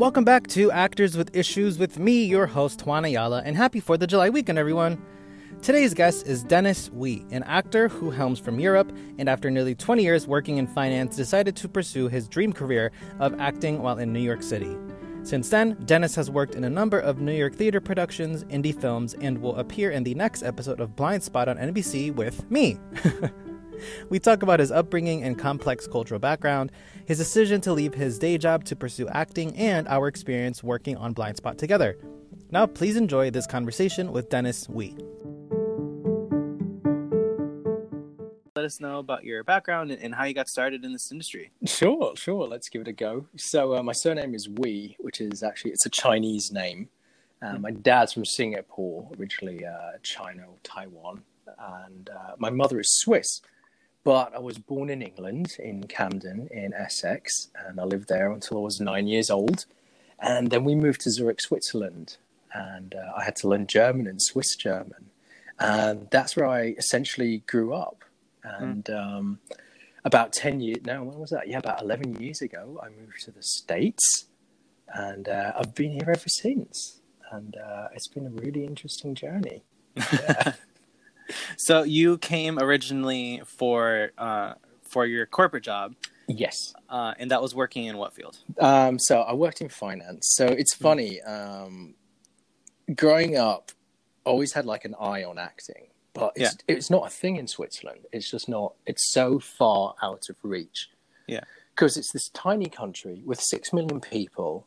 Welcome back to Actors with Issues with me, your host, Juan Ayala, and happy 4th of July weekend, everyone. Today's guest is Dennis Wee, an actor who helms from Europe and after nearly 20 years working in finance decided to pursue his dream career of acting while in New York City. Since then, Dennis has worked in a number of New York theater productions, indie films, and will appear in the next episode of Blind Spot on NBC with me. we talk about his upbringing and complex cultural background, his decision to leave his day job to pursue acting, and our experience working on Blind Spot together. Now, please enjoy this conversation with Dennis Wee. Let us know about your background and how you got started in this industry. Sure, sure. Let's give it a go. So, uh, my surname is Wee, which is actually it's a Chinese name. Uh, mm-hmm. My dad's from Singapore, originally uh, China or Taiwan, and uh, my mother is Swiss. But I was born in England, in Camden, in Essex, and I lived there until I was nine years old. And then we moved to Zurich, Switzerland, and uh, I had to learn German and Swiss German. And that's where I essentially grew up. Hmm. And mm. um, about 10 years, no, when was that? Yeah, about 11 years ago, I moved to the States and uh, I've been here ever since. And uh, it's been a really interesting journey. Yeah. So you came originally for uh, for your corporate job. Yes. Uh, and that was working in what field? Um, so I worked in finance. So it's hmm. funny. Um, growing up, always had like an eye on acting but it's yeah. it's not a thing in Switzerland. It's just not. It's so far out of reach. Yeah, because it's this tiny country with six million people,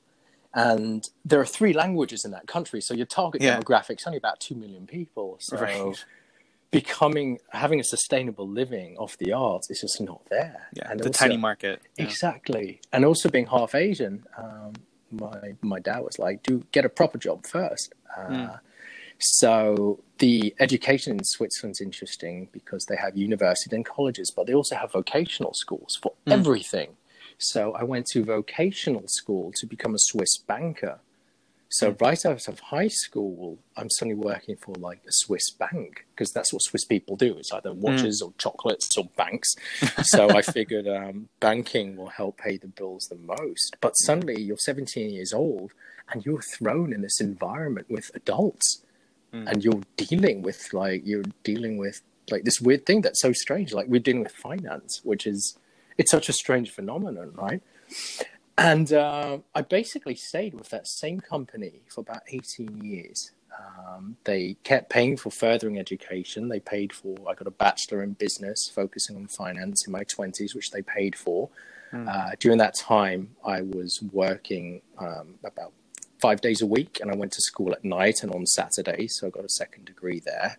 and there are three languages in that country. So your target yeah. demographic is only about two million people. So right. Becoming having a sustainable living off the arts is just not there. Yeah, and the also, tiny market. Yeah. Exactly, and also being half Asian. Um, my my dad was like, "Do get a proper job first. Uh, mm so the education in Switzerland's interesting because they have universities and colleges, but they also have vocational schools for mm. everything. So I went to vocational school to become a Swiss banker. So mm. right out of high school, I'm suddenly working for like a Swiss bank because that's what Swiss people do. It's either watches mm. or chocolates or banks. so I figured um, banking will help pay the bills the most. But suddenly you're 17 years old and you're thrown in this environment with adults mm. and you're dealing with like you're dealing with like this weird thing that's so strange like we're dealing with finance which is it's such a strange phenomenon right and uh, i basically stayed with that same company for about 18 years um, they kept paying for furthering education they paid for i got a bachelor in business focusing on finance in my 20s which they paid for mm. uh, during that time i was working um, about five days a week, and I went to school at night and on Saturdays, so I got a second degree there.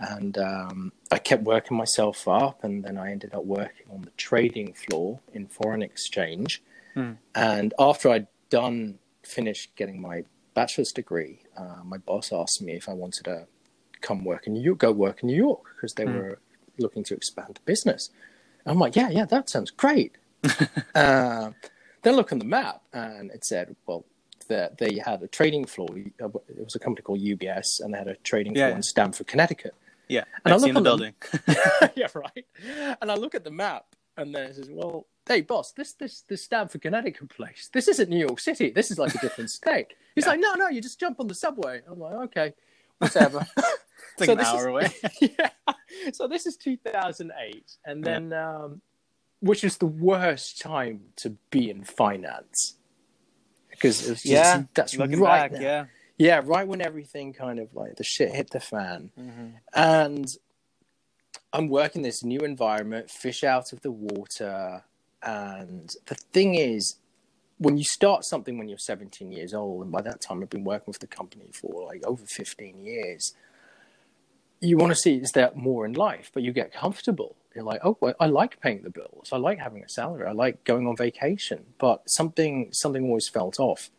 And um, I kept working myself up, and then I ended up working on the trading floor in foreign exchange. Mm. And after I'd done, finished getting my bachelor's degree, uh, my boss asked me if I wanted to come work in New York, go work in New York, because they mm. were looking to expand the business. And I'm like, yeah, yeah, that sounds great. uh, then look on the map, and it said, well, that they had a trading floor. Uh, it was a company called UBS, and they had a trading yeah. floor in Stamford, Connecticut. Yeah, and I've I look the building. Yeah, right. And I look at the map, and then it says, "Well, hey, boss, this this this Stamford, Connecticut place. This isn't New York City. This is like a different state." He's yeah. like, "No, no, you just jump on the subway." I'm like, "Okay, whatever." it's like so an hour is, away. yeah. So this is 2008, and then, yeah. um, which is the worst time to be in finance because just, yeah, that's right. Back, yeah, yeah, right when everything kind of like the shit hit the fan, mm-hmm. and I'm working this new environment, fish out of the water, and the thing is, when you start something when you're 17 years old, and by that time I've been working with the company for like over 15 years, you want to see is there more in life, but you get comfortable you're like, oh, well, I like paying the bills. I like having a salary. I like going on vacation. But something something always felt off.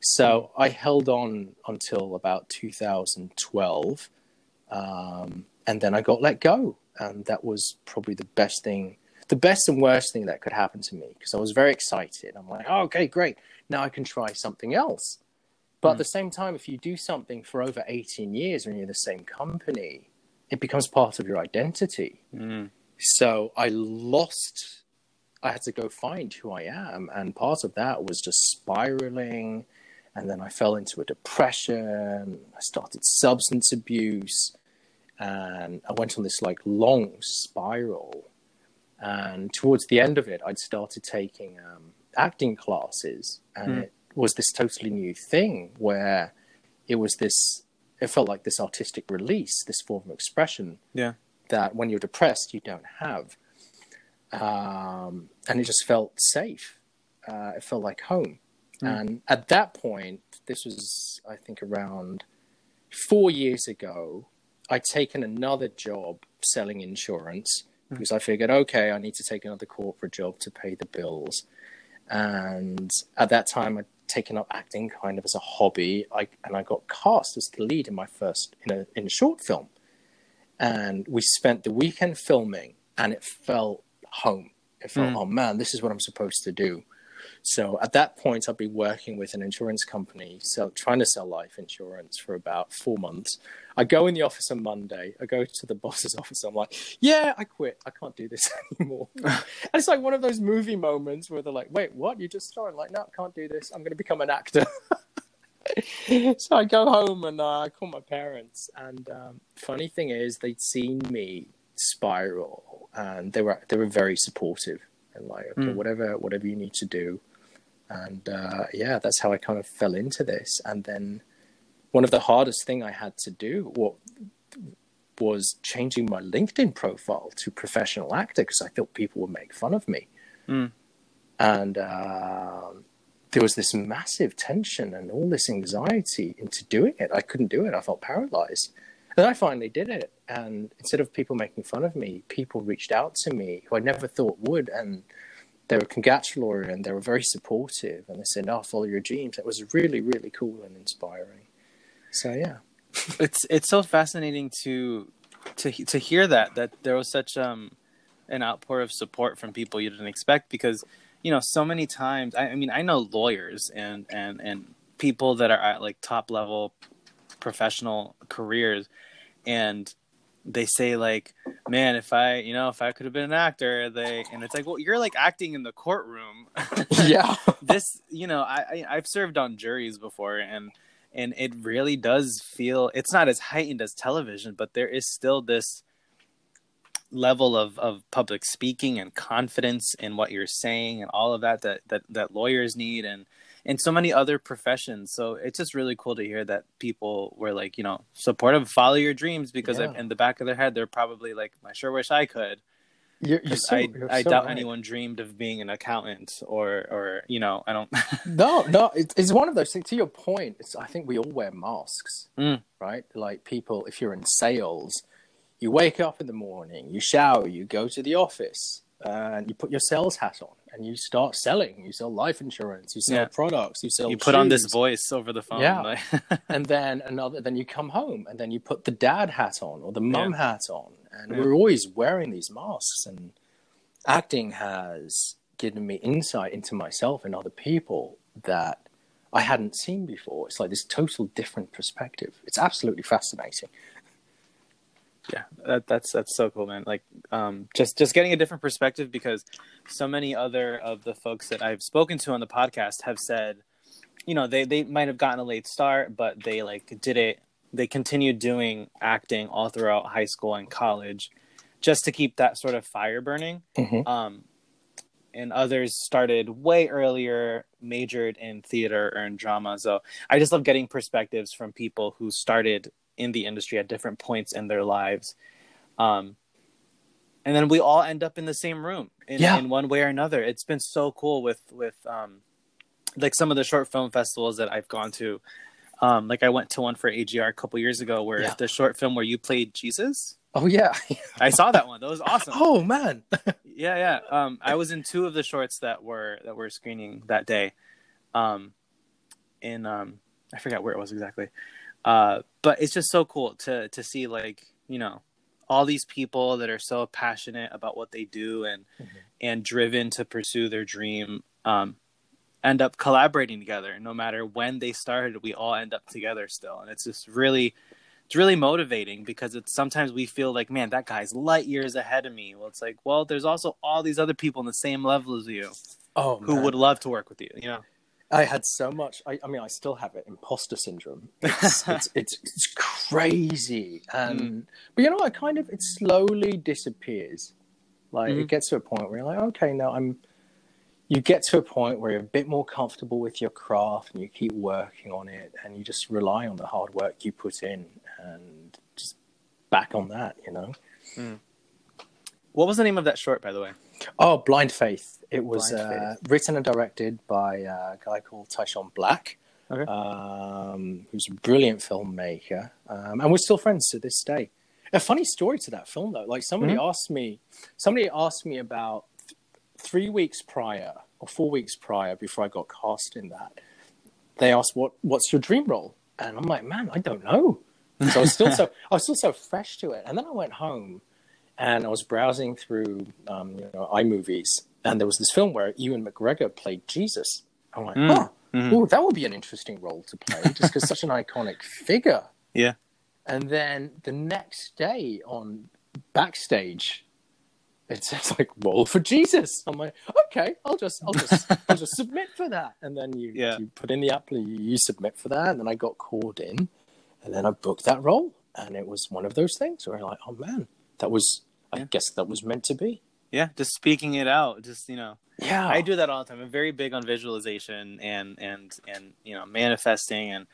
So I held on until about 2012, um, and then I got let go, and that was probably the best thing, the best and worst thing that could happen to me because I was very excited. I'm like, oh, okay, great. Now I can try something else. But mm. at the same time, if you do something for over 18 years when you're the same company, it becomes part of your identity. Mm. So I lost I had to go find who I am, and part of that was just spiraling, and then I fell into a depression. I started substance abuse, and I went on this like long spiral. And towards the end of it, I'd started taking um, acting classes, and mm. it was this totally new thing where it was this. It felt like this artistic release, this form of expression. Yeah. That when you're depressed, you don't have um, and it just felt safe. Uh, it felt like home. Mm. And at that point, this was, I think, around four years ago, I'd taken another job selling insurance. Because I figured, okay, I need to take another corporate job to pay the bills. And at that time, I'd taken up acting kind of as a hobby. I, and I got cast as the lead in my first in a in a short film. And we spent the weekend filming, and it felt home. It felt, mm. oh man, this is what I'm supposed to do. So at that point, I'd be working with an insurance company, so trying to sell life insurance for about four months. I go in the office on Monday. I go to the boss's office. I'm like, yeah, I quit. I can't do this anymore. and it's like one of those movie moments where they're like, wait, what? You just started? Like, no, I can't do this. I'm going to become an actor. so I go home and uh, I call my parents. And um, funny thing is, they'd seen me spiral, and they were they were very supportive and like, okay, mm. whatever whatever you need to do, and uh, yeah, that's how I kind of fell into this. And then one of the hardest thing I had to do what was changing my LinkedIn profile to professional actor because I thought people would make fun of me, mm. and. Uh, there was this massive tension and all this anxiety into doing it. I couldn't do it. I felt paralyzed. And I finally did it. And instead of people making fun of me, people reached out to me who I never thought would. And they were congratulatory and they were very supportive. And they said, "Oh, follow your dreams." It was really, really cool and inspiring. So yeah, it's it's so fascinating to to to hear that that there was such um an outpour of support from people you didn't expect because you know so many times I, I mean I know lawyers and and and people that are at like top level professional careers and they say like man if i you know if i could have been an actor they and it's like well you're like acting in the courtroom. Yeah. This you know I, I i've served on juries before and and it really does feel it's not as heightened as television but there is still this level of of public speaking and confidence in what you're saying and all of that that that, that lawyers need and and so many other professions. So it's just really cool to hear that people were like, you know, supportive, follow your dreams because yeah. in the back of their head, they're probably like, I sure wish I could. You're, you're so, I, I so doubt right. anyone dreamed of being an accountant or, or you know, I don't. no, no, it's, it's one of those things. To your point, it's, I think we all wear masks, mm. right? Like people, if you're in sales, you wake up in the morning, you shower, you go to the office, and you put your sales hat on and you start selling. You sell life insurance, you sell yeah. products, you sell. You put on this voice over the phone, yeah. and then another. Then you come home, and then you put the dad hat on or the mum yeah. hat on, and yeah. we're always wearing these masks. And acting has given me insight into myself and other people that I hadn't seen before. It's like this total different perspective. It's absolutely fascinating yeah. That, that's that's so cool man. Like um just just getting a different perspective because so many other of the folks that i've spoken to on the podcast have said you know they they might have gotten a late start but they like did it they continued doing acting all throughout high school and college just to keep that sort of fire burning. Mm-hmm. um and others started way earlier majored in theater or in drama. So i just love getting perspectives from people who started in the industry at different points in their lives. Um, and then we all end up in the same room in, yeah. in one way or another. It's been so cool with with um, like some of the short film festivals that I've gone to. Um, like I went to one for AGR a couple years ago, where yeah. the short film where you played Jesus. Oh yeah, I saw that one. That was awesome. Oh man, yeah, yeah. Um, I was in two of the shorts that were that were screening that day. Um, in um, I forgot where it was exactly. Uh, but it's just so cool to to see like you know all these people that are so passionate about what they do and mm-hmm. and driven to pursue their dream um, end up collaborating together no matter when they started we all end up together still and it's just really it's really motivating because it's sometimes we feel like, man, that guy's light years ahead of me. Well, it's like, well, there's also all these other people in the same level as you Oh, who man. would love to work with you. You know? I had so much. I, I mean, I still have it. Imposter syndrome. It's it's, it's, it's crazy, and but you know, I kind of it slowly disappears. Like Mhm. it hmm. gets to a point where you're like, okay, now I'm. You get to a point where you're a bit more comfortable with your craft, and you keep working on it, and you just rely on the hard work you put in, and just back on that. You know. Hmm. What was the name of that short, by the way? Oh, Blind Faith. It was uh, written and directed by a guy called Tyshawn Black, Okay. um, who's a brilliant filmmaker, um, and we're still friends to this day. A funny story to that film, though. Like somebody Mm-hmm. asked me, somebody asked me about th- three weeks prior or four weeks prior before I got cast in that. They asked, "What What's your dream role?" And I'm like, "Man, I don't know." So I was still so I was still so fresh to it. And then I went home and I was browsing through um, you know iMovies, and there was this film where Ewan McGregor played Jesus. I'm like, Mm. oh, Mhm. ooh, that would be an interesting role to play, just because such an iconic figure. Yeah. And then the next day on backstage, it says like role for Jesus. I'm like, okay, I'll just, I'll just, I'll just submit for that. And then you, Yeah. you put in the app, you, you submit for that, and then I got called in, and then I booked that role, and it was one of those things where I'm like, oh man, that was, I guess that was meant to be. Yeah, just speaking it out. Just you know, Yeah, I do that all the time. I'm very big on visualization and and and you know manifesting and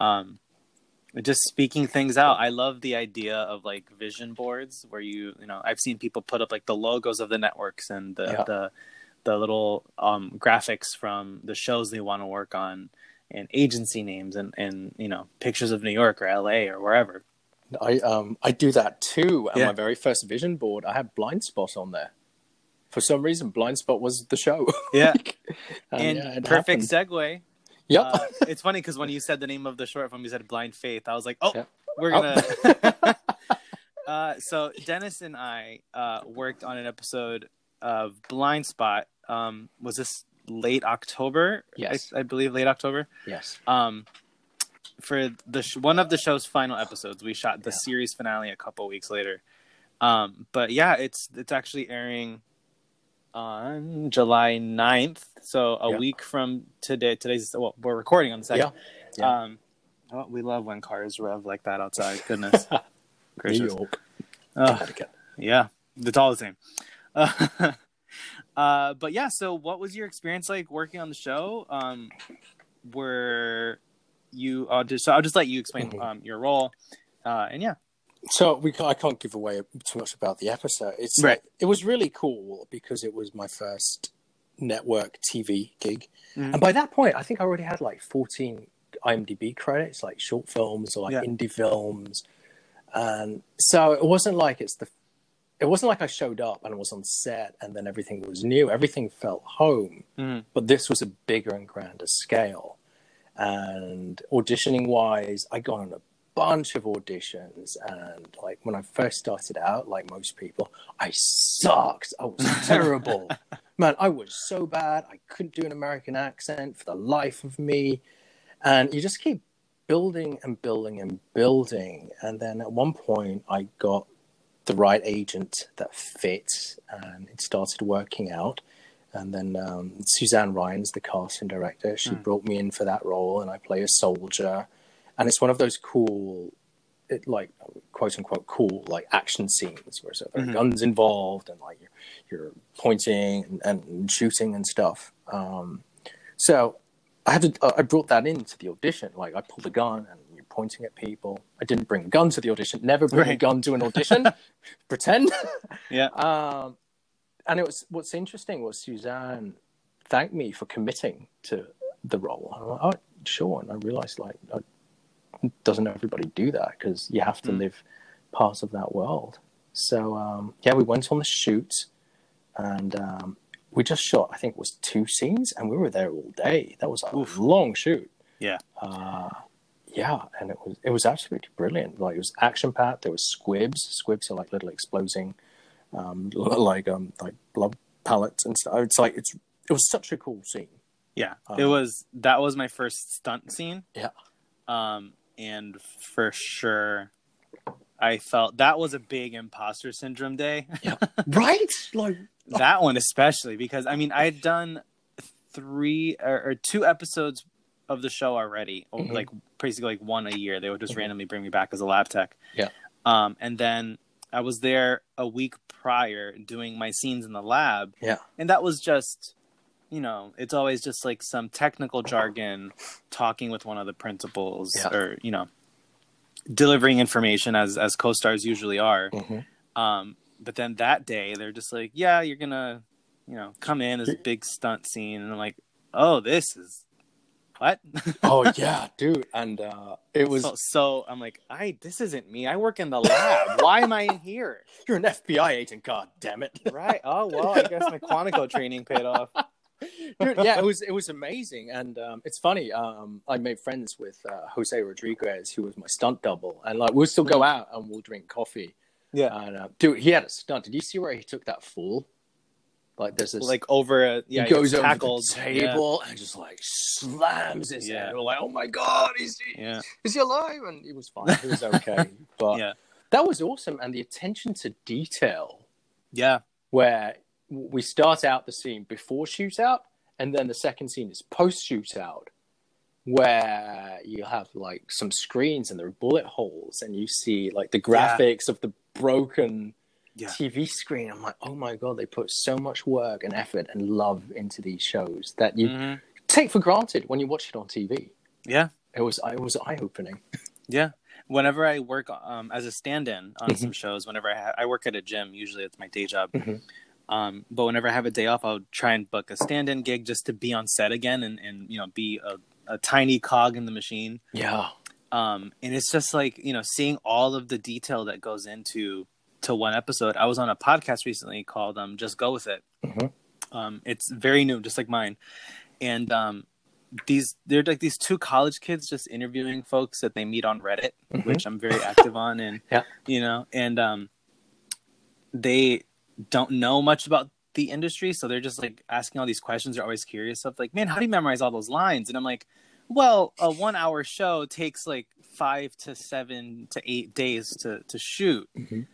um just speaking things out. I love the idea of like vision boards where you you know I've seen people put up like the logos of the networks and the Yeah. the the little um graphics from the shows they want to work on and agency names and and you know pictures of New York or LA or wherever. I um I do that too. On Yeah. my very first vision board, I had Blind Spot on there. For some reason, Blind Spot was the show. Yeah. and, and yeah, perfect happened. segue. Yep. Uh, it's funny because when you said the name of the short film, you said Blind Faith. I was like, oh, Yeah. we're Oh. gonna. uh, so Dennis and I uh, worked on an episode of Blind Spot. Um, was this late October? Yes. I, I believe late October. yes. Um, for the sh- one of the show's final episodes, we shot the Yeah. series finale a couple weeks later. Um, but yeah, it's it's actually airing on July 9th. So a Yeah. week from today. Today's well, we're recording on the second. Yeah. Yeah. Um, oh, we love when cars rev like that outside. Goodness New gracious. York, Ugh. Yeah, it's all the same. Uh, uh, but yeah, so what was your experience like working on the show? Um, were you? Uh, just, so I'll just let you explain Mhm. um, your role. Uh, and yeah, So we I can't give away too much about the episode. It's Right. like, it was really cool because it was my first network TV gig, Mhm. and by that point, I think I already had like fourteen IMDb credits, like short films or like Yeah. indie films, and so it wasn't like it's the. It wasn't like I showed up and was on set and then everything was new. Everything felt home. Mhm. but this was a bigger and grander scale. And auditioning wise, I got on a bunch of auditions. And like when I first started out, like most people, I sucked. I was terrible. Man, I was so bad. I couldn't do an American accent for the life of me. And you just keep building and building and building. And then at one point, I got the right agent that fit and it started working out. And then um, Suzanne Ryan's the casting director. She Mm. brought me in for that role, and I play a soldier. And it's one of those cool, it, like quote unquote cool, like action scenes where so there are Mhm. guns involved and like you're, you're pointing and, and shooting and stuff. Um, so I had to, uh, I brought that into the audition. Like I pulled a gun and you're pointing at people. I didn't bring a gun to the audition. Never bring a gun to an audition. Pretend. yeah, Um, and it was what's interesting was Suzanne thanked me for committing to the role. I'm like, oh, sure. And I realized like, doesn't everybody do that? Because you have to Mm. live part of that world. So um, yeah, we went on the shoot, and um, we just shot. I think it was two scenes, and we were there all day. That was a Oof. long shoot. Yeah. Uh, yeah, and it was it was absolutely brilliant. Like it was action packed. There was squibs. Squibs are like little exploding, um, like um like blood pellets and stuff. It's like it's it was such a cool scene. yeah. Um, it was that was my first stunt scene. Yeah. Um, and for sure, I felt that was a big imposter syndrome day. Yeah, right? Like that one especially because I mean I had done three or, or two episodes of the show already, Mhm. like basically like one a year. They would just Mhm. randomly bring me back as a lab tech. Yeah. Um, and then I was there a week prior doing my scenes in the lab. Yeah. And that was just, you know, it's always just like some technical jargon, talking with one of the principals, Yeah. or you know, delivering information as as co-stars usually are. Mhm. Um, but then that day they're just like, yeah, you're gonna, you know, come in this big stunt scene, and I'm like, oh, this is what? oh yeah, dude. And uh, it was so, so I'm like, I this isn't me. I work in the lab. Why am I in here? you're an FBI agent. God damn it. Right. Oh well, I guess my Quantico training paid off. Dude, yeah, it was it was amazing, and um, it's funny. Um, I made friends with uh, Jose Rodriguez, who was my stunt double, and like we'll still go out and we'll drink coffee. Yeah. And uh, dude, he had a stunt. Did you see where he took that fall? Like there's this Like over a yeah, he goes over tackled. the table and just like slams his Yeah. head. We're like, oh my god, is he Yeah. is he alive? And he was fine. He was okay. but Yeah. that was awesome, and the attention to detail Yeah. where we start out the scene before shootout, and then the second scene is post shootout, where you have like some screens and there are bullet holes, and you see like the Yeah. graphics of the broken Yeah. TV screen. I'm like, oh my god, they put so much work and effort and love into these shows that you Mhm. take for granted when you watch it on TV. Yeah. It was it was eye opening. Yeah. Whenever I work um, as a stand-in on Mhm. some shows, whenever I, ha- I work at a gym, usually it's my day job. Mhm. Um, but whenever I have a day off, I'll try and book a stand-in gig just to be on set again and, and you know be a, a tiny cog in the machine. Yeah. Um, and it's just like you know seeing all of the detail that goes into to one episode. I was on a podcast recently called um, "Just Go with It." Mhm. Um, it's very new, just like mine, and um, these they're like these two college kids just interviewing folks that they meet on Reddit, Mhm. which I'm very active on, and Yeah. you know, and um, they don't know much about the industry, so they're just like asking all these questions. They're always curious of like, man, how do you memorize all those lines? And I'm like, well, a one hour show takes like five to seven to eight days to to shoot. Mhm.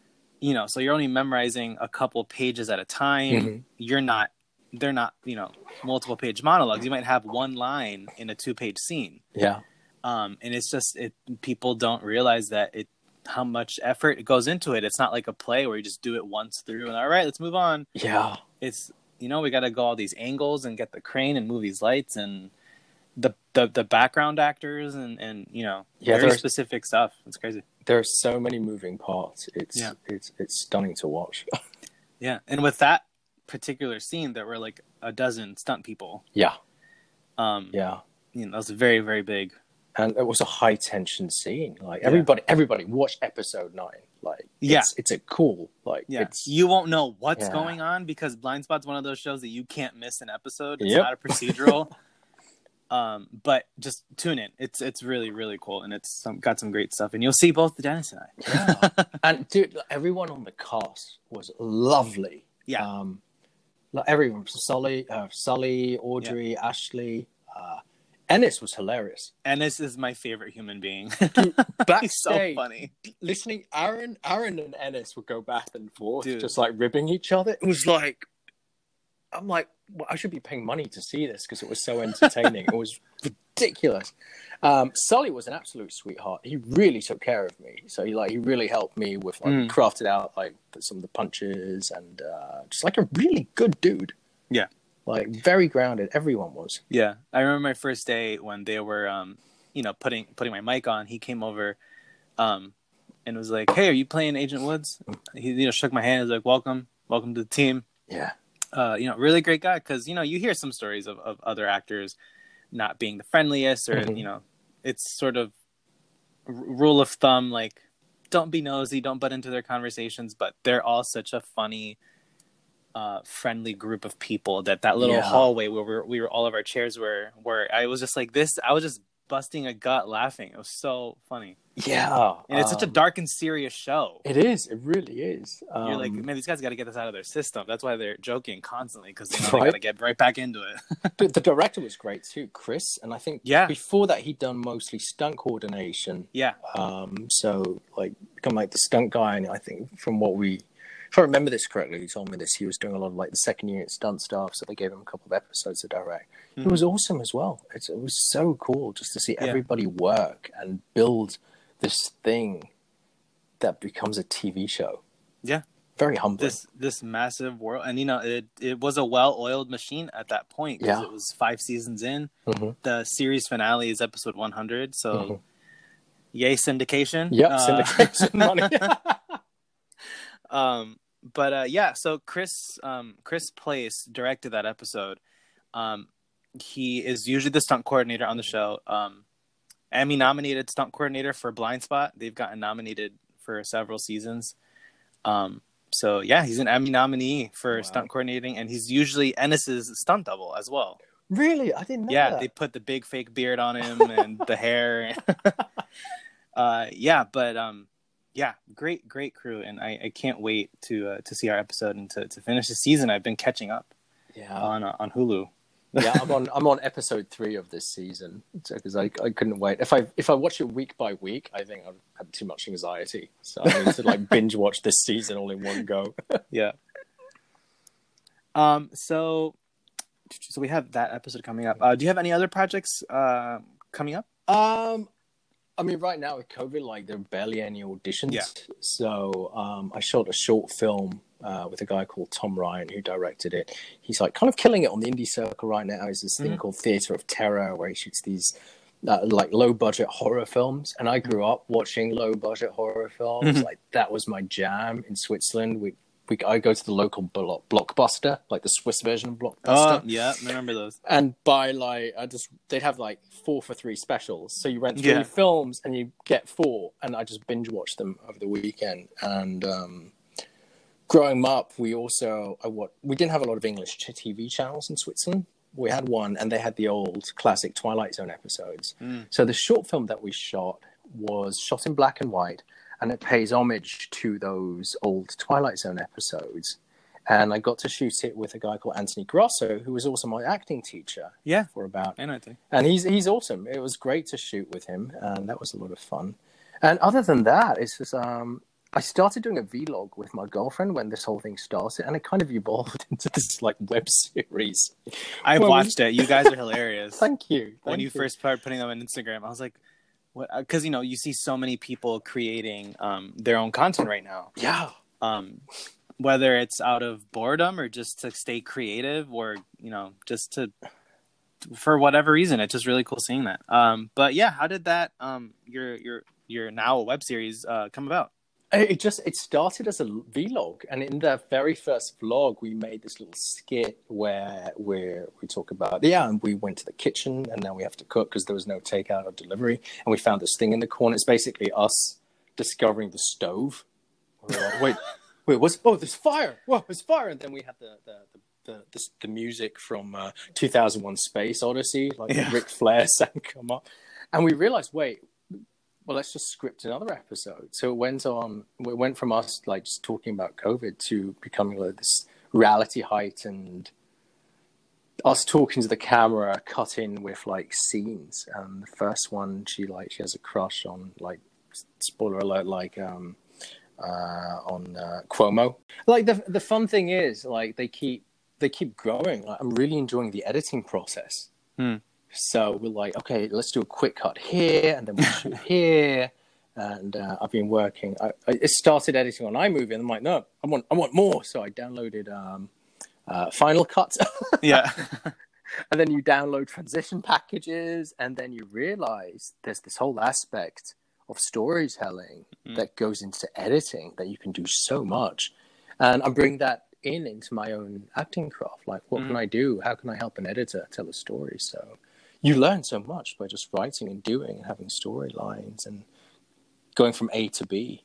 You know, so you're only memorizing a couple pages at a time. Mhm. You're not they're not, you know, multiple page monologues. You might have one line in a two page scene. Yeah. Um, and it's just it people don't realize that it how much effort it goes into it. It's not like a play where you just do it once through and all right, let's move on. Yeah. It's you know, we gotta go all these angles and get the crane and move these lights and the the, the background actors and, and you know Yeah, very specific stuff. It's crazy. There are so many moving parts. It's Yeah. it's it's stunning to watch. Yeah. And with that particular scene there were like a dozen stunt people. yeah. Um Yeah. you know, that was very, very big. and it was a high tension scene. Like Yeah. everybody, everybody watch episode nine. Like Yeah. it's, it's a cool. Like Yeah, it's you won't know what's Yeah. going on because Blind Spot's one of those shows that you can't miss an episode. It's Yep. not a procedural. um, but just tune in. It's it's really really cool and it's some, got some great stuff. And you'll see both the Dennis and I. yeah. and dude, everyone on the cast was lovely. Yeah. Um, like everyone, Sully, uh, Sully, Audrey, Ashley, uh, Ennis was hilarious. Ennis is my favorite human being. He's so funny. listening, Aaron, Aaron and Ennis would go back and forth, Dude. just like ribbing each other. It was like, I'm like, well, I should be paying money to see this because it was so entertaining. it was ridiculous. Um, Sully was an absolute sweetheart. He really took care of me. So he like he really helped me with like Mm. crafted out like some of the punches and uh, just like a really good dude. Yeah. like very grounded. Everyone was. Yeah, I remember my first day when they were, um, you know, putting putting my mic on. He came over, um, and was like, "Hey, are you playing Agent Woods?" He, you know, shook my hand. He was like, "Welcome, welcome to the team." Yeah, uh, you know, really great guy because you know you hear some stories of, of other actors not being the friendliest, or Mhm. you know, it's sort of r- rule of thumb like don't be nosy, don't butt into their conversations, but they're all such a funny, uh, friendly group of people that that little Yeah. hallway where we were, we were all of our chairs were where I was just like this, I was just busting a gut laughing. It was so funny. Yeah, And it's such a um, dark and serious show. It is. It really is. You're like, Um, man, these guys got to get this out of their system. That's why they're joking constantly because they, Right. they got to get right back into it. the, the director was great too, Chris. And I think Yeah. before that he'd done mostly stunt coordination. yeah, Um, so like become like the stunt guy. And I think from what we, if I remember this correctly, he told me this. He was doing a lot of like the second unit stunt stuff. So they gave him a couple of episodes to direct. It was awesome as well. It's, it was so cool just to see Yeah. everybody work and build this thing that becomes a TV show. yeah. Very humble. This this massive world, and you know, it it was a well-oiled machine at that point. Yeah. it was five seasons in. Mhm. The series finale is episode 100. So, Mhm. yay syndication. Yep, Uh, syndication money. um but uh yeah so chris um chris place directed that episode. Um he is usually the stunt coordinator on the show. Um emmy nominated stunt coordinator for blind spot. They've gotten nominated for several seasons. Um so yeah he's an emmy nominee for Wow. stunt coordinating and he's usually ennis's stunt double as well. Really, I didn't know yeah that. they put the big fake beard on him and the hair. Uh yeah but um yeah great great crew and i, I can't wait to uh, to see our episode and to, to finish the season i've been catching up yeah, on uh, on hulu yeah. I'm on. I'm on episode three of this season because I, I couldn't wait. If I if I watch it week by week, I think I've had too much anxiety. So I need to like binge watch this season all in one go. yeah um so so we have that episode coming up uh do you have any other projects uh coming up Um, I mean, right now with COVID, like there are barely any auditions. Yeah. So um, I shot a short film uh, with a guy called Tom Ryan who directed it. He's like kind of killing it on the indie circle right now. Is this thing Mhm. called Theater of Terror where he shoots these. Uh, like low budget horror films, and I grew up watching low budget horror films. Mhm. Like that was my jam in Switzerland. We, we I go to the local blo- blockbuster, like the Swiss version of blockbuster oh yeah I remember those and buy like I just they'd have like four for three specials. So you rent three Yeah. films and you get four, and I just binge watch them over the weekend. And um, growing up, we also I what we didn't have a lot of English TV channels in Switzerland. We had one, and they had the old classic Twilight Zone episodes. Mm. So the short film that we shot was shot in black and white, and it pays homage to those old Twilight Zone episodes. And I got to shoot it with a guy called Anthony Grosso, who was also my acting teacher yeah for about i I think. and he's he's awesome. It was great to shoot with him, and that was a lot of fun. And other than that, it's just um, I started doing a vlog with my girlfriend when this whole thing started, and it kind of evolved into this like web series. we- watched it you guys are hilarious Thank you. when thank you first started putting them on Instagram, I was like? Because you know, you see so many people creating um, their own content right now. yeah, Um, whether it's out of boredom or just to stay creative, or you know, just to for whatever reason, it's just really cool seeing that. Um, but yeah, how did that um, your your your now web series uh, come about? It just it started as a vlog, and in the very first vlog, we made this little skit where where we talk about yeah, and we went to the kitchen, and now we have to cook because there was no takeout or delivery, and we found this thing in the corner. It's basically us discovering the stove. Like, wait, wait, what's oh, there's fire! Whoa, there's fire! And then we had the the the the, the, the music from uh, 2001: Space Odyssey, like Yeah. Ric Flair sound come up, and we realized, wait, well, let's just script another episode. So it went on. It went from us like just talking about COVID to becoming like this reality heightened. Us talking to the camera, cut in with like scenes. And the first one, she like she has a crush on like spoiler alert, like um uh on uh, Cuomo. Like the the fun thing is like they keep they keep growing. Like, I'm really enjoying the editing process. Hmm. So we're like, okay, let's do a quick cut here, and then we'll shoot here. And uh, I've been working. I, I started editing on iMovie, and I'm like, no, I want, I want more. So I downloaded um, uh, Final Cut, Yeah, and then you download transition packages, and then you realize there's this whole aspect of storytelling Mm. that goes into editing that you can do so much. And I bring that in into my own acting craft. Like, what can Mm. I do? How can I help an editor tell a story? So you learn so much by just writing and doing and having storylines and going from A to B.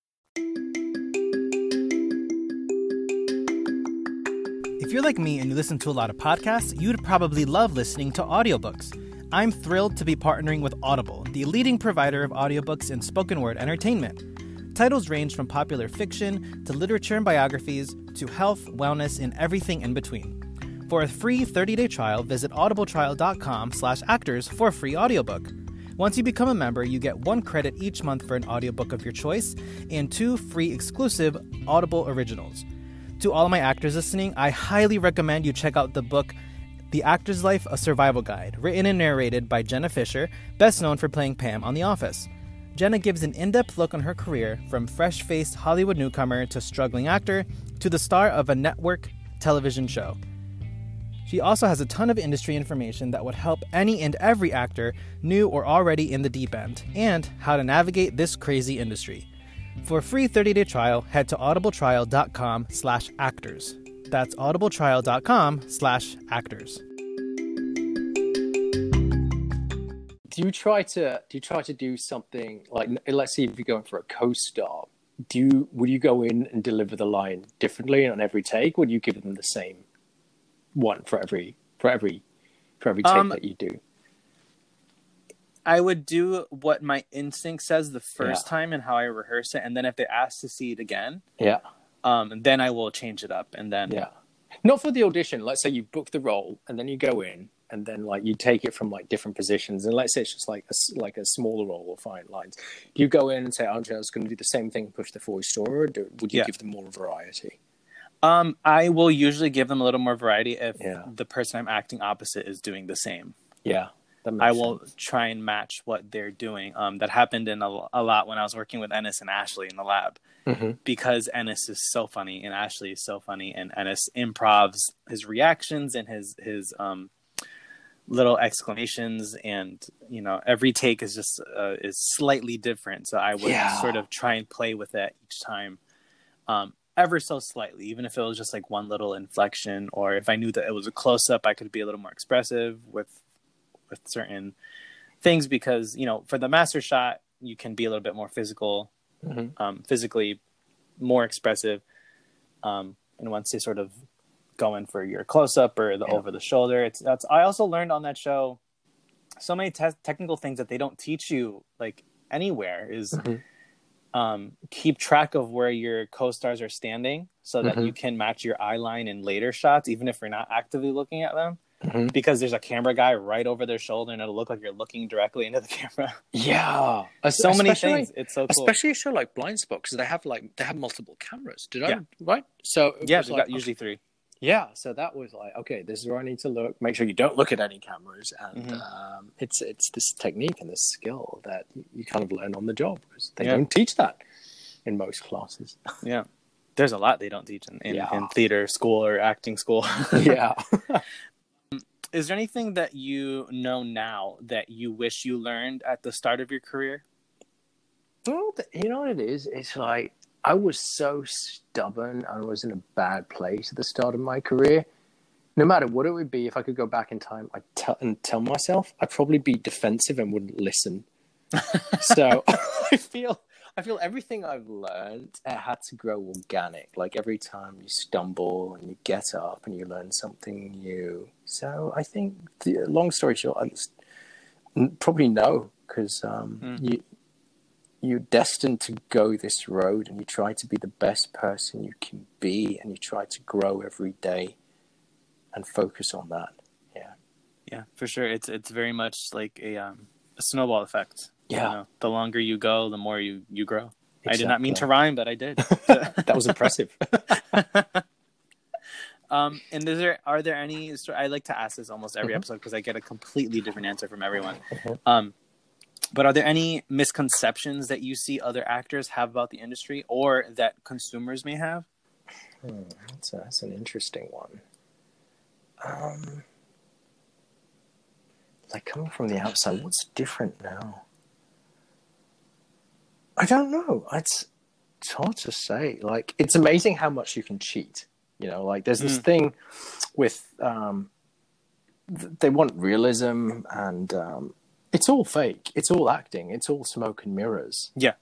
If you're like me and you listen to a lot of podcasts, you'd probably love listening to audiobooks. I'm thrilled to be partnering with Audible, the leading provider of audiobooks and spoken word entertainment. Titles range from popular fiction to literature and biographies to health, wellness, and everything in between. For a free 30-day trial, visit audibletrial.com/actors for a free audiobook. Once you become a member, you get one credit each month for an audiobook of your choice and two free exclusive Audible originals. To all my actors listening, I highly recommend you check out the book The Actor's Life A Survival Guide, written and narrated by Jenna Fischer, best known for playing Pam on The Office. Jenna gives an in depth look on her career from fresh faced Hollywood newcomer to struggling actor to the star of a network television show. She also has a ton of industry information that would help any and every actor, new or already in the deep end, and how to navigate this crazy industry. For a free 30-day trial, head to audibletrial.com slash actors. That's audibletrial.com slash actors. do you try to do you try to do something like let's see if you're going for a co-star do you would you go in and deliver the line differently on every take Would you give them the same one for every for every for every take Um, that you do I would do what my instinct says the first Yeah. time and how I rehearse it, and then if they ask to see it again, yeah um, then I will change it up, and then yeah not for the audition let's say you book the role and then you go in and then like you take it from like different positions and let's say it's just like a like a smaller role or fine lines you go in and say i'm just going to do the same thing push the voice story or would you Yeah. give them more variety Um, I will usually give them a little more variety if Yeah. the person I'm acting opposite is doing the same. yeah I will sense. try and match what they're doing. Um, that happened in a, a lot when I was working with Ennis and Ashley in the lab Mhm. because Ennis is so funny and Ashley is so funny, and Ennis improvs his reactions and his his um little exclamations, and you know every take is just uh, is slightly different. So I would Yeah. sort of try and play with it each time. Um, ever so slightly, even if it was just like one little inflection, or if I knew that it was a close up, I could be a little more expressive with with certain things because you know for the master shot you can be a little bit more physical, Mhm. um, physically more expressive, um, and once they sort of go in for your close up or the Yeah. over the shoulder, it's that's I also learned on that show so many te- technical things that they don't teach you like anywhere is Mhm. um, keep track of where your co-stars are standing so that Mhm. you can match your eye line in later shots even if you're not actively looking at them Mhm. because there's a camera guy right over their shoulder and it'll look like you're looking directly into the camera Yeah, so many things it's so cool Especially a show like Blind Spot because they have like they have multiple cameras. Did I right? So yeah we like, got usually three yeah. So that was like okay, this is where I need to look. Make sure you don't look at any cameras, and Mhm. um, it's it's this technique and this skill that you, you kind of learn on the job because they Yeah. don't teach that in most classes. yeah there's a lot they don't teach in, in, Yeah. in theater school or acting school yeah. Is there anything that you know now that you wish you learned at the start of your career Well, you know what it is? It's like I was so stubborn. I was in a bad place at the start of my career. No matter what it would be, if I could go back in time, I'd tell and tell myself I'd probably be defensive and wouldn't listen. so I feel I feel everything I've learned it had to grow organic. Like every time you stumble and you get up and you learn something new. So I think, the, long story short, I just, probably no, because um, Hmm. you you're destined to go this road and you try to be the best person you can be and you try to grow every day and focus on that yeah yeah for sure it's it's very much like a um a snowball effect You Yeah. know, the longer you go the more you you grow i did not mean to rhyme but i did that was impressive um and is there are there any i like to ask this almost every Mhm. episode because i get a completely different answer from everyone Mhm. um but are there any misconceptions that you see other actors have about the industry or that consumers may have? Hmm, that's, a, that's an interesting one. Um, like coming from the outside, what's different now? I don't know. It's it's hard to say. Like it's amazing how much you can cheat. You know, like there's this Mm. thing with um, th- they want realism, and um, it's all fake. It's all acting. It's all smoke and mirrors. Yeah.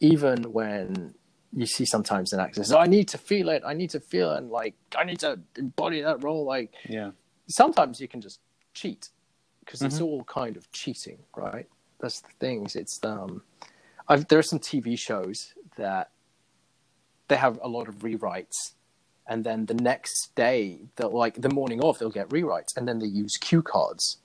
Even when you see sometimes an actor says, "I need to feel it. I need to feel it," and like I need to embody that role. Like Yeah. sometimes you can just cheat because it's Mhm. all kind of cheating, right? That's the things. It's um, I've, there are some TV shows that they have a lot of rewrites, and then the next day, they'll like the morning of, they'll get rewrites, and then they use cue cards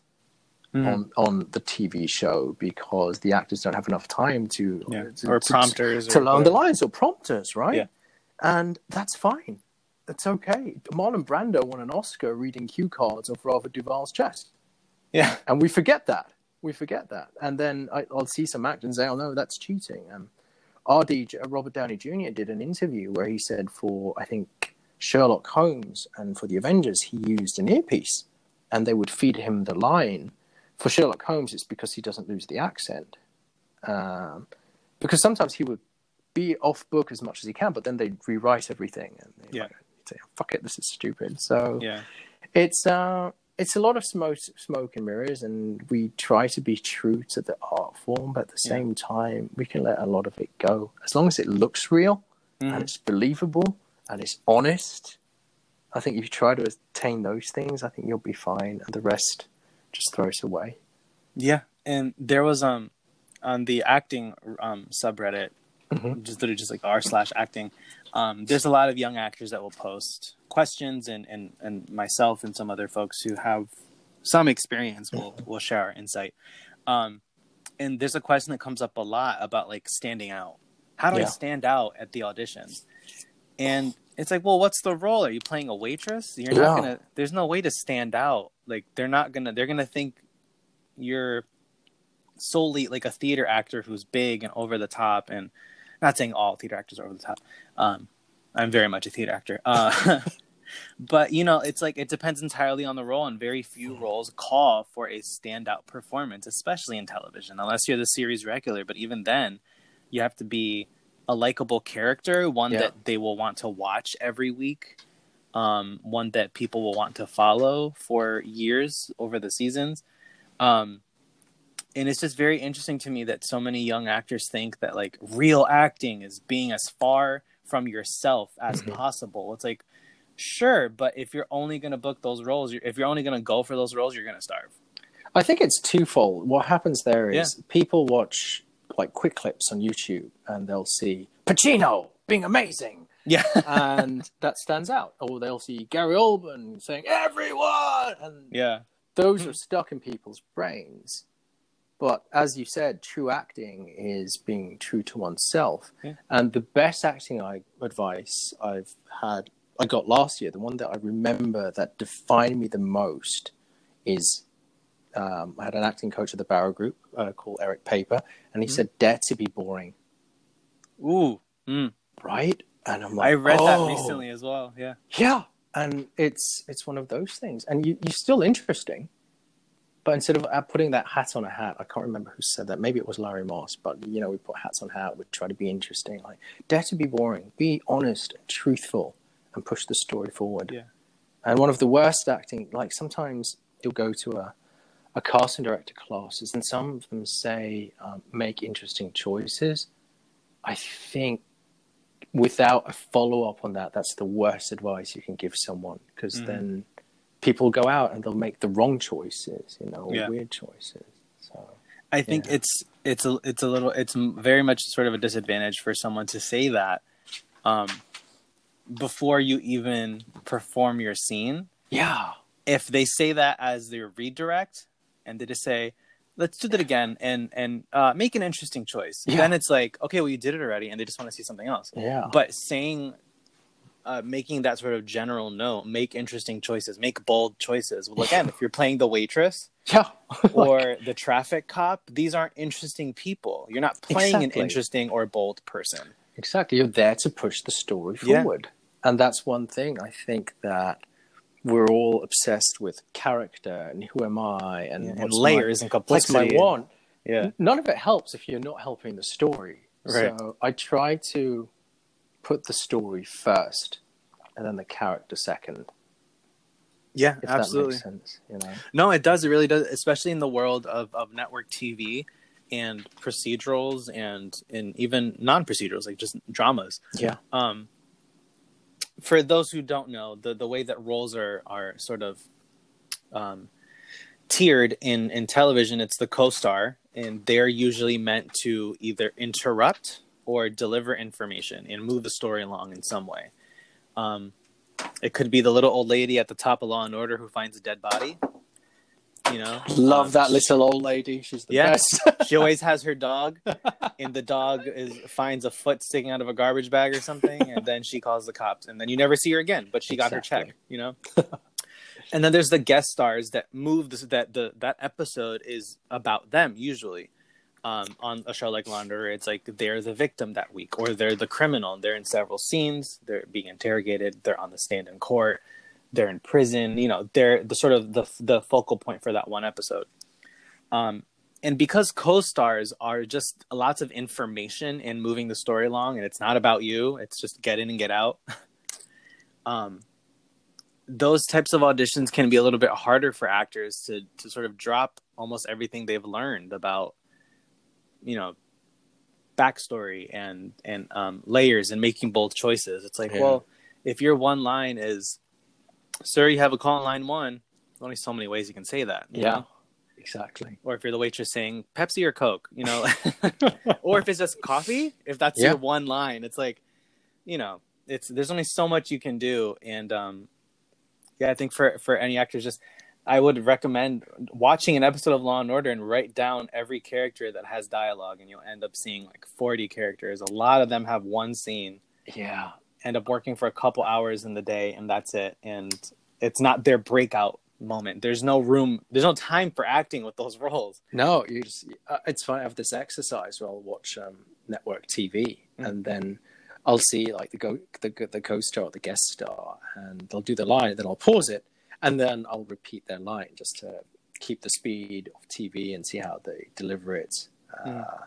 Mhm. on on the TV show because the actors don't have enough time to, Yeah. to Or to- prompters to or learn the lines or prompters, right? Yeah. And that's fine. That's okay. Marlon Brando won an Oscar reading cue cards off Robert Duvall's chest Yeah. and we forget that. We forget that, and then I, I'll see some actors and say, "Oh no, that's cheating." And RD J- Robert Downey Jr. did an interview where he said for I think Sherlock Holmes and for the Avengers he used an earpiece, and they would feed him the line. For Sherlock Holmes, it's because he doesn't lose the accent, um, because sometimes he would be off book as much as he can, but then they'd rewrite everything and they'd Yeah. like, say, "Fuck it, this is stupid." So Yeah. it's uh it's a lot of smoke smoke and mirrors and we try to be true to the art form but at the Yeah. same time we can let a lot of it go as long as it looks real Mhm. and it's believable and it's honest i think if you try to attain those things i think you'll be fine and the rest just throws away Yeah, and there was um on the acting um subreddit, Mhm. just literally just like r slash acting. Um, there's a lot of young actors that will post questions, and and and myself and some other folks who have some experience will will share our insight. Um, and there's a question that comes up a lot about like standing out. How do I stand out at the auditions? And it's like, well, what's the role? Are you playing a waitress? You're Yeah. not gonna. There's no way to stand out. Like they're not gonna. They're gonna think you're solely like a theater actor who's big and over the top and not saying all theater actors are over the top. Um i'm very much a theater actor. Uh but you know it's like it depends entirely on the role and very few roles call for a standout performance especially in television unless you're the series regular. But even then you have to be a likable character one Yeah. that they will want to watch every week um one that people will want to follow for years over the seasons. Um and it's just very interesting to me that so many young actors think that like real acting is being as far from yourself as Mhm. possible it's like sure but if you're only going to book those roles you're, if you're only going to go for those roles you're going to starve i think it's twofold what happens there is Yeah. people watch like quick clips on youtube and they'll see pacino being amazing yeah and that stands out. Or they'll see Gary Oldman saying "everyone," and yeah those are stuck in people's brains. But as you said, true acting is being true to oneself. Yeah. And the best acting I, advice I've had, I got last year, the one that I remember that defined me the most is um, I had an acting coach at the Barrow Group uh, called Eric Paper, and he Mhm. said, Dare to be boring, ooh mm. right? And I'm like, i read that "Oh." recently as well yeah Yeah, and it's it's one of those things, and you you're still interesting, but instead of uh, putting that hat on a hat, I can't remember who said that. Maybe it was Larry Moss, but you know, we put hats on hat. We try to be interesting. Like, dare to be boring, be honest and truthful, and push the story forward. Yeah. And one of the worst acting, like sometimes you'll go to a a casting director classes, and some of them say um, make interesting choices. I think without a follow up on that, that's the worst advice you can give someone because Mhm. then people go out and they'll make the wrong choices, you know, Yeah. weird choices. So I think Yeah. it's it's a it's a little it's very much sort of a disadvantage for someone to say that um, before you even perform your scene. yeah, If they say that as their redirect, and they just say, "Let's do that again," and and uh, make an interesting choice, Yeah. then it's like, okay, well, you did it already, and they just want to see something else. yeah, But saying uh, making that sort of general note, make interesting choices, make bold choices. Well, again, if you're playing the waitress Yeah. or the traffic cop, these aren't interesting people. You're not playing Exactly. an interesting or bold person. Exactly. You're there to push the story Yeah. forward. And that's one thing I think that we're all obsessed with character and who am I and, and what's layers my, and what's my complexity. want. Yeah. None of it helps if you're not helping the story. Right. So I try to put the story first and then the character second. Yeah, If absolutely. that makes sense. You know. No, it does. It really does, especially in the world of, of network TV and procedurals and and even non procedurals, like just dramas. Yeah. Um, for those who don't know, the the way that roles are are sort of um, tiered in in television, it's the co-star, and they're usually meant to either interrupt or deliver information and move the story along in some way. Um, it could be the little old lady at the top of Law and Order who finds a dead body. You know, Love Um, that little old lady. She's the Yeah. best. she always has her dog, and the dog is finds a foot sticking out of a garbage bag or something, and then she calls the cops, and then you never see her again. But she got her check, you know. and then there's the guest stars that move this, that the that episode is about them usually. Um, on a show like Order, it's like they're the victim that week, or they're the criminal. They're in several scenes. They're being interrogated. They're on the stand in court. They're in prison. You know, they're the sort of the the focal point for that one episode. Um, and because co-stars are just lots of information and moving the story along and it's not about you it's just get in and get out um those types of auditions can be a little bit harder for actors to to sort of drop almost everything they've learned about you know backstory and and um, layers and making bold choices it's like Yeah. well if your one line is sir you have a call on line one there's only so many ways you can say that you Yeah. know? Exactly. or if you're the waitress saying Pepsi or Coke, you know, or if it's just coffee, if that's Yeah. your one line, it's like, you know, it's there's only so much you can do, and um, yeah, I think for for any actors, just I would recommend watching an episode of Law and Order and write down every character that has dialogue, and you'll end up seeing like 40 characters. A lot of them have one scene, Yeah. end up working for a couple hours in the day, and that's it, and it's not their breakout moment. There's no room, there's no time for acting with those roles. No, you just, uh, it's fun. I have this exercise where I'll watch um, network TV Mm. and then I'll see like the go the the co-star or the guest star, and they'll do the line, then I'll pause it, and then I'll repeat their line just to keep the speed of TV and see how they deliver it. Mm. Uh,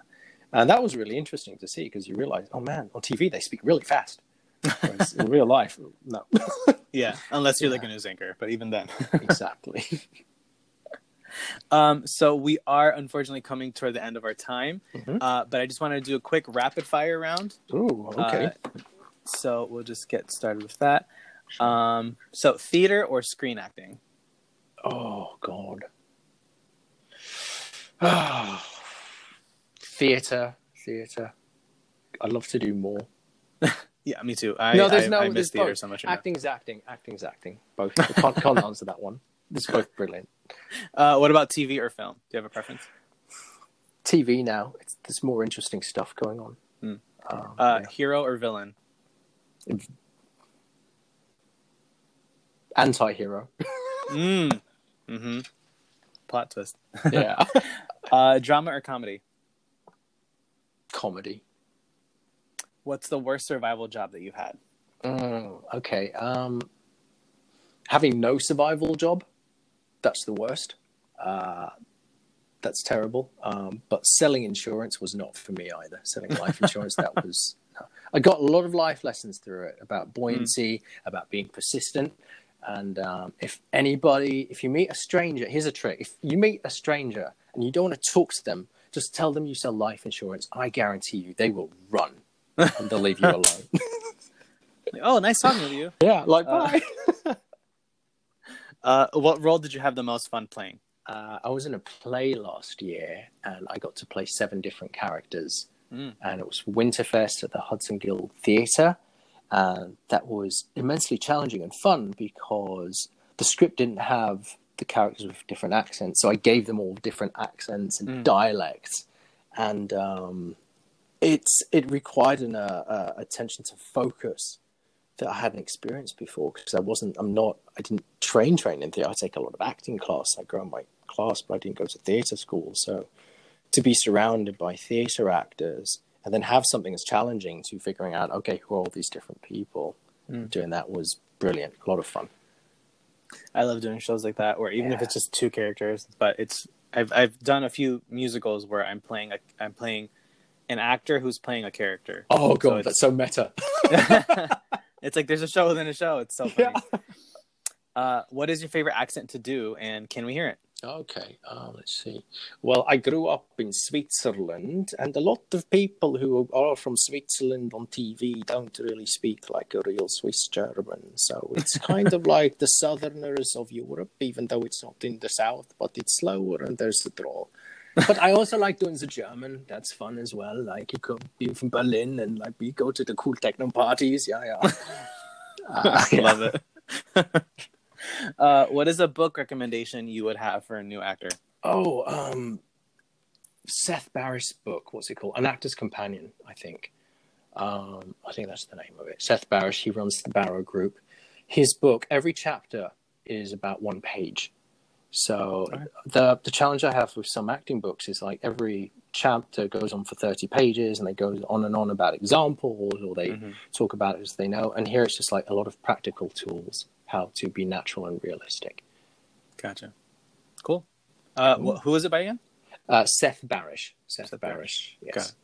and that was really interesting to see because you realize, oh man, on TV they speak really fast. Whereas in real life, no, Yeah, unless you're like a news anchor, but even then. exactly. um, so we are unfortunately coming toward the end of our time, Mhm. uh, but I just want to do a quick rapid fire round. Ooh, okay. Uh, so we'll just get started with that. Um, so theater or screen acting? Oh God. theater, theater. I'd love to do more. Yeah, me too. I, no, there's I, no. I there's miss theater both. so much. right now. Acting's acting. Acting's acting. Both. I can't, can't answer that one. It's both brilliant. Uh, what about TV or film? Do you have a preference? TV now. It's, there's more interesting stuff going on. Hmm. Um, Uh, yeah. Hero or villain? Anti-hero. Mm. Mm-hmm. Plot twist. yeah. Uh, drama or comedy? Comedy. What's the worst survival job that you've had? Mm, okay. Um, having no survival job, that's the worst. Uh, that's terrible. Um, but selling insurance was not for me either. Selling life insurance, that was. I got a lot of life lessons through it about buoyancy, about being persistent. And um, if anybody, if you meet a stranger, here's a trick: if you meet a stranger and you don't want to talk to them, just tell them you sell life insurance. I guarantee you, they will run and they'll leave you alone. Oh, nice talking with you. yeah, like Uh, bye. Uh, what role did you have the most fun playing? uh, I was in a play last year and I got to play seven different characters. Mm. And it was Winterfest at the Hudson Guild Theatre. And that was immensely challenging and fun because the script didn't have the characters with different accents. So I gave them all different accents and Mm. dialects. And um, it's it required an uh, uh, attention to focus that I hadn't experienced before because I wasn't. I'm not. I didn't train train in theatre. I take a lot of acting class. I grow in my class, but I didn't go to theatre school. So to be surrounded by theatre actors and then have something as challenging to figuring out, okay, who are all these different people? Mm. Doing that was brilliant. A lot of fun. I love doing shows like that, where even if it's just two characters, but it's I've I've done a few musicals where I'm playing a I'm playing an actor who's playing a character. Oh So god, that's so meta. it's like there's a show within a show. It's so funny. Uh, what is your favorite accent to do, and can we hear it? Okay, uh, let's see. Well, I grew up in Switzerland, and a lot of people who are from Switzerland on TV don't really speak like a real Swiss German. So it's kind of like the southerners of Europe, even though it's not in the south, but it's slower and there's the drawl. But I also like doing the German. That's fun as well. Like you come be from Berlin and like we go to the cool techno parties. Yeah, yeah. Uh, yeah. Love it. uh, what is a book recommendation you would have for a new actor? Oh, um, Seth Barrish' book. What's it called? An Actor's Companion, I think. Um, I think that's the name of it. Seth Barrish. He runs the Barrow Group. His book. Every chapter is about one page. So Okay. the the challenge I have with some acting books is like every chapter goes on for thirty pages, and they go on and on about examples, or they Mhm. talk about it as they know. And here it's just like a lot of practical tools how to be natural and realistic. Gotcha. Cool. Uh, wh- who is it by again? Uh, Seth Barrish. Seth, Seth Barrish. Yes.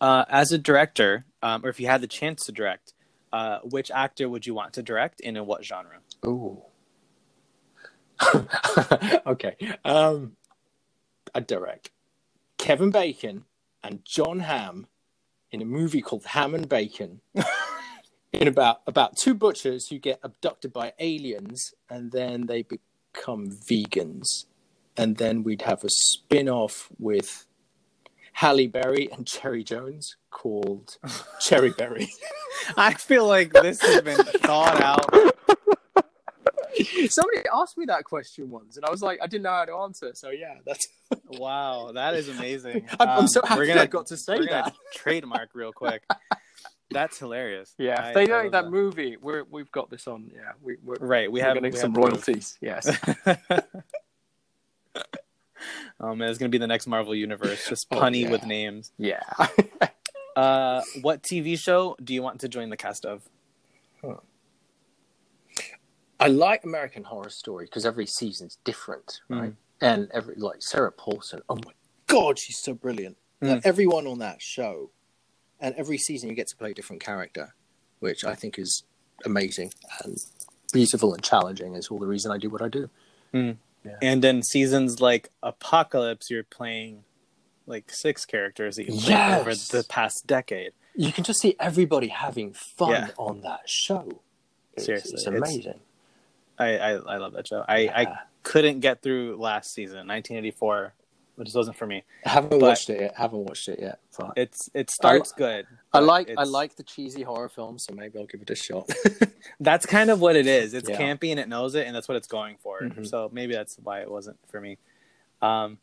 Uh, as a director, um, or if you had the chance to direct, uh, which actor would you want to direct, and in what genre? Ooh. okay. Um, I direct Kevin Bacon and Jon Hamm in a movie called Ham and Bacon. in about about two butchers who get abducted by aliens and then they become vegans, and then we'd have a spin-off with Halle Berry and Cherry Jones called Cherry Berry. I feel like this has been thought out. Somebody asked me that question once, and I was like, I didn't know how to answer. So yeah, that's. Wow, that is amazing. I'm, I'm Um, so happy we're gonna, I got to say that. trademark real quick. That's hilarious. Yeah, I- if they like love that, movie, we're we've got this on. Yeah, we, we're, Right, we we're have getting we some have royalties. Yes. oh man, it's gonna be the next Marvel universe, just Oh, punny yeah. with names. yeah. Uh, what TV show do you want to join the cast of? I like American Horror Story because every season's different, right? And every like Sarah Paulson. Oh my god, she's so brilliant. Like, everyone on that show, and every season you get to play a different character, which I think is amazing and beautiful and challenging. Is all the reason I do what I do. Hmm. And in seasons like Apocalypse, you're playing like six characters that you played over the past decade. You can just see everybody having fun Yeah. on that show. It's, Seriously, it's it's- amazing. I, I, I love that show. I, I couldn't get through last season, 1984. It just wasn't for me. I haven't but- watched it yet. I Haven't watched it yet. But It's it starts good. I like I like the cheesy horror films, so maybe I'll give it a shot. That's kind of what it is. It's Yeah. campy and it knows it, and that's what it's going for. Mhm. So maybe that's why it wasn't for me. Um,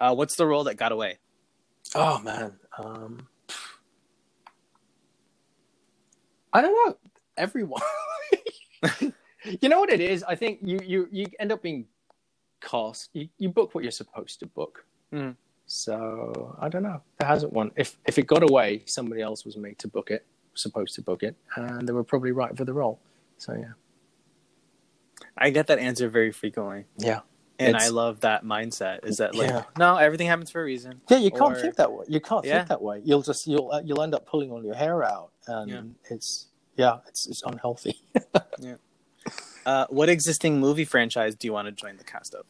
uh, what's the role that got away? oh man, um, I don't know. Everyone, you know what it is. I think you you you end up being cast. You you book what you're supposed to book. Mhm. So I don't know. There hasn't one. If if it got away, somebody else was made to book it, supposed to book it, and they were probably right for the role. So yeah, I get that answer very frequently, yeah. and It's- I love that mindset. Is that like Yeah. no, everything happens for a reason. Yeah, you can't Or- think that way. You can't Yeah. think that way. You'll just you'll uh, you'll end up pulling all your hair out, and Yeah. it's yeah, it's it's unhealthy. Uh, what existing movie franchise do you want to join the cast of?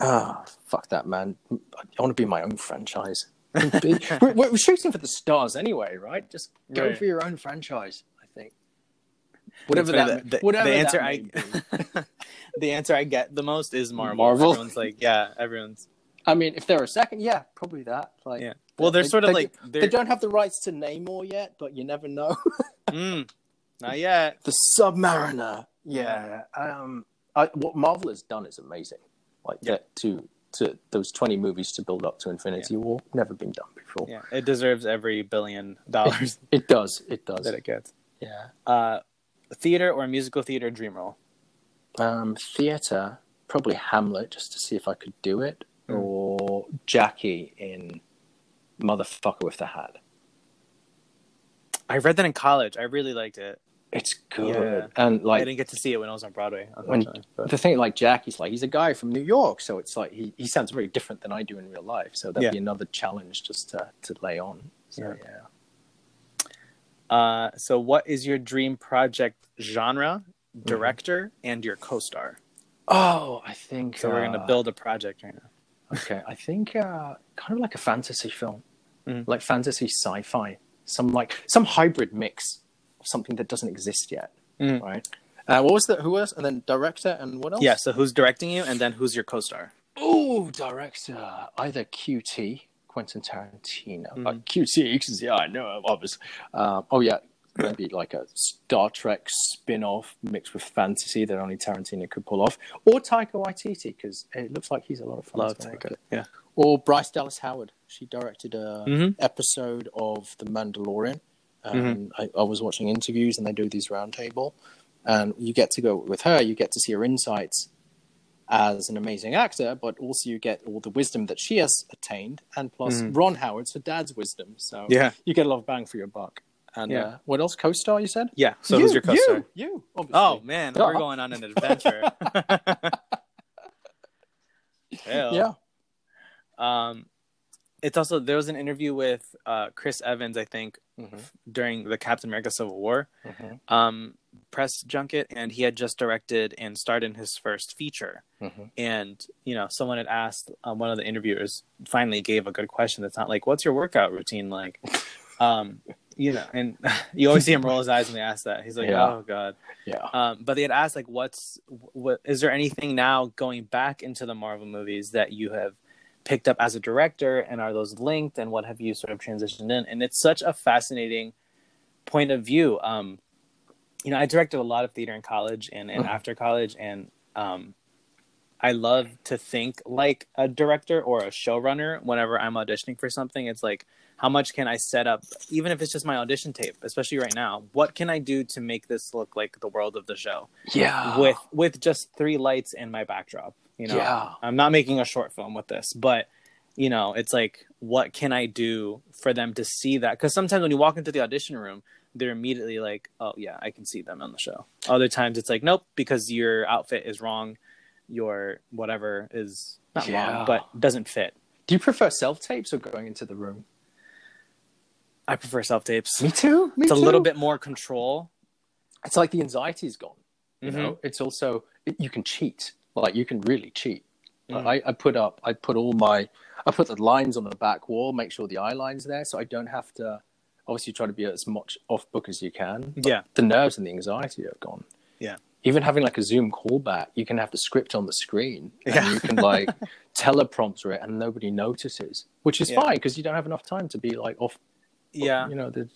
Ah, fuck that, man. I want to be my own franchise. We're, we're shooting for the stars anyway, right? Just go Right. for your own franchise. I think. Whatever that, the, whatever the answer I the answer I get the most is Marvel. Marvel? Everyone's like, yeah, everyone's I mean, if they're a second, yeah, probably that. Like, yeah. Well, they're they- sort of they- like they they're don't have the rights to Namor yet, but you never know. mm, not yet. the Submariner. Yeah. Um, I, what Marvel has done is amazing. Like Yeah. to to those twenty movies to build up to Infinity War, never been done before. Yeah, it deserves every billion dollars It does. It does. that it gets. Yeah. Uh, theater or musical theater dream role? Um, theater, probably Hamlet, just to see if I could do it, Mm. or Jackie in Motherfucker with the Hat. I read that in college. I really liked it. It's good, Yeah. and like I didn't get to see it when I was on Broadway, when but- the thing, like Jackie's like he's a guy from New York, so it's like he, he sounds very different than I do in real life. So that'd Yeah. be another challenge just to to lay on. So Yeah. yeah. Uh, so, what is your dream project genre, director, and your co-star? Oh, I think So we're gonna uh, build a project right now. Okay, I think uh, kind of like a fantasy film, Mhm. like fantasy sci-fi, some like some hybrid mix something that doesn't exist yet, Mhm. right? Uh, what was that? Who was? And then director and what else? Yeah. So, who's directing you, and then who's your co-star? Oh, director, either QT, Quentin Tarantino, Mm-hmm. uh, QT, because yeah, I know, obviously. Um, oh yeah, maybe like a Star Trek spin-off mixed with fantasy that only Tarantino could pull off, or Taika Waititi, because it looks like he's a lot of fun. Love Taika. Yeah. Or Bryce Dallas Howard. She directed a Mhm. episode of The Mandalorian. Mm-hmm. I, I was watching interviews, and they do these roundtable, and you get to go with her. You get to see her insights as an amazing actor, but also you get all the wisdom that she has attained, and plus Ron Howard's her dad's wisdom. So Mm-hmm. Yeah. you get a lot of bang for your buck. And Yeah. uh, what else? Co-star? You said? Yeah. So, you, who's your co-star? You, you obviously. Oh man, Yeah. we're going on an adventure. Hell. yeah. Um, it's also there was an interview with uh, Chris Evans, I think, Mhm. during the Captain America Civil War Mhm. um, press junket, and he had just directed and starred in his first feature. Mhm. And you know, someone had asked um, one of the interviewers finally gave a good question. That's not like, "What's your workout routine like?" um, you know, and you always see him roll his eyes when they ask that. He's like, Yeah. "Oh God." Yeah. Um, but they had asked like, "What's what? Is there anything now going back into the Marvel movies that you have picked up as a director, and are those linked? And what have you sort of transitioned in?" And it's such a fascinating point of view. Um, you know, I directed a lot of theater in college and, and after college, and um, I love to think like a director or a showrunner whenever I'm auditioning for something. It's like, how much can I set up, even if it's just my audition tape, especially right now? What can I do to make this look like the world of the show Yeah. with with just three lights in my backdrop? You know, Yeah. I'm not making a short film with this, but you know, it's like, what can I do for them to see that? Because sometimes when you walk into the audition room, they're immediately like, oh yeah, I can see them on the show. Other times it's like, nope, because your outfit is wrong, your whatever is not Yeah. wrong, but doesn't fit. Do you prefer self tapes or going into the room? I prefer self tapes. Me too. Me It's a little bit more control. It's like the anxiety's gone. You Mhm. know, it's also you can cheat. Like you can really cheat. Mhm. I, I put up, I put all my, I put the lines on the back wall, make sure the eye line's there, so I don't have to. Obviously, try to be as much off book as you can. Yeah. the nerves and the anxiety are gone. Yeah. Even having like a Zoom callback, you can have the script on the screen, and Yeah. you can like teleprompter it, and nobody notices, which is Yeah. fine because you don't have enough time to be like off. Yeah. you know, the,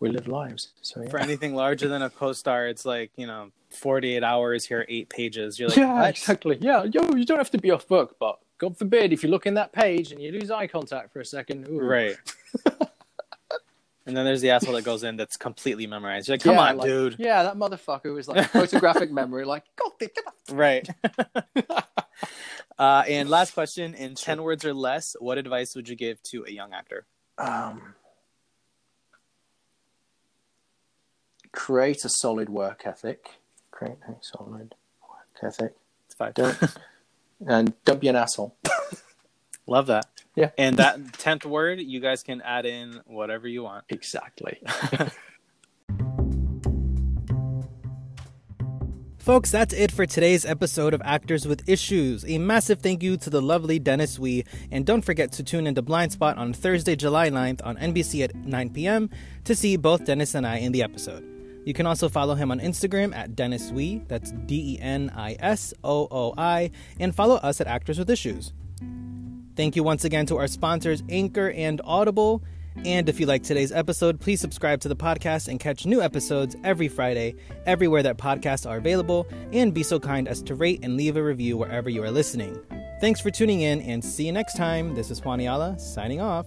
we live lives. So yeah. For anything larger than a co-star, it's like you know, forty-eight hours here, eight pages. You're like, yeah, what? exactly. Yeah, yo, you don't have to be off book, but God forbid if you look in that page and you lose eye contact for a second. ooh. right. and then there's the asshole that goes in that's completely memorized. You're like, come Yeah, on, like- dude. Yeah, that motherfucker was like photographic memory. Like, God, Right. uh, and last question: in ten words or less, what advice would you give to a young actor? um, create a solid work ethic. Create a solid work ethic. It's five. Don't and don't be an asshole. Love that. Yeah. And that tenth word, you guys can add in whatever you want. Exactly. Folks, that's it for today's episode of Actors with Issues. A massive thank you to the lovely Denis Ooi, and don't forget to tune into Blindspot on Thursday, July 9th on NBC at 9 p.m. to see both Denis and I in the episode. You can also follow him on Instagram at Denis Ooi, that's D E N I S O O I, and follow us at Actors with Issues. Thank you once again to our sponsors, Anchor and Audible. And if you like today's episode, please subscribe to the podcast and catch new episodes every Friday, everywhere that podcasts are available, and be so kind as to rate and leave a review wherever you are listening. Thanks for tuning in and see you next time. This is Juan Ayala signing off.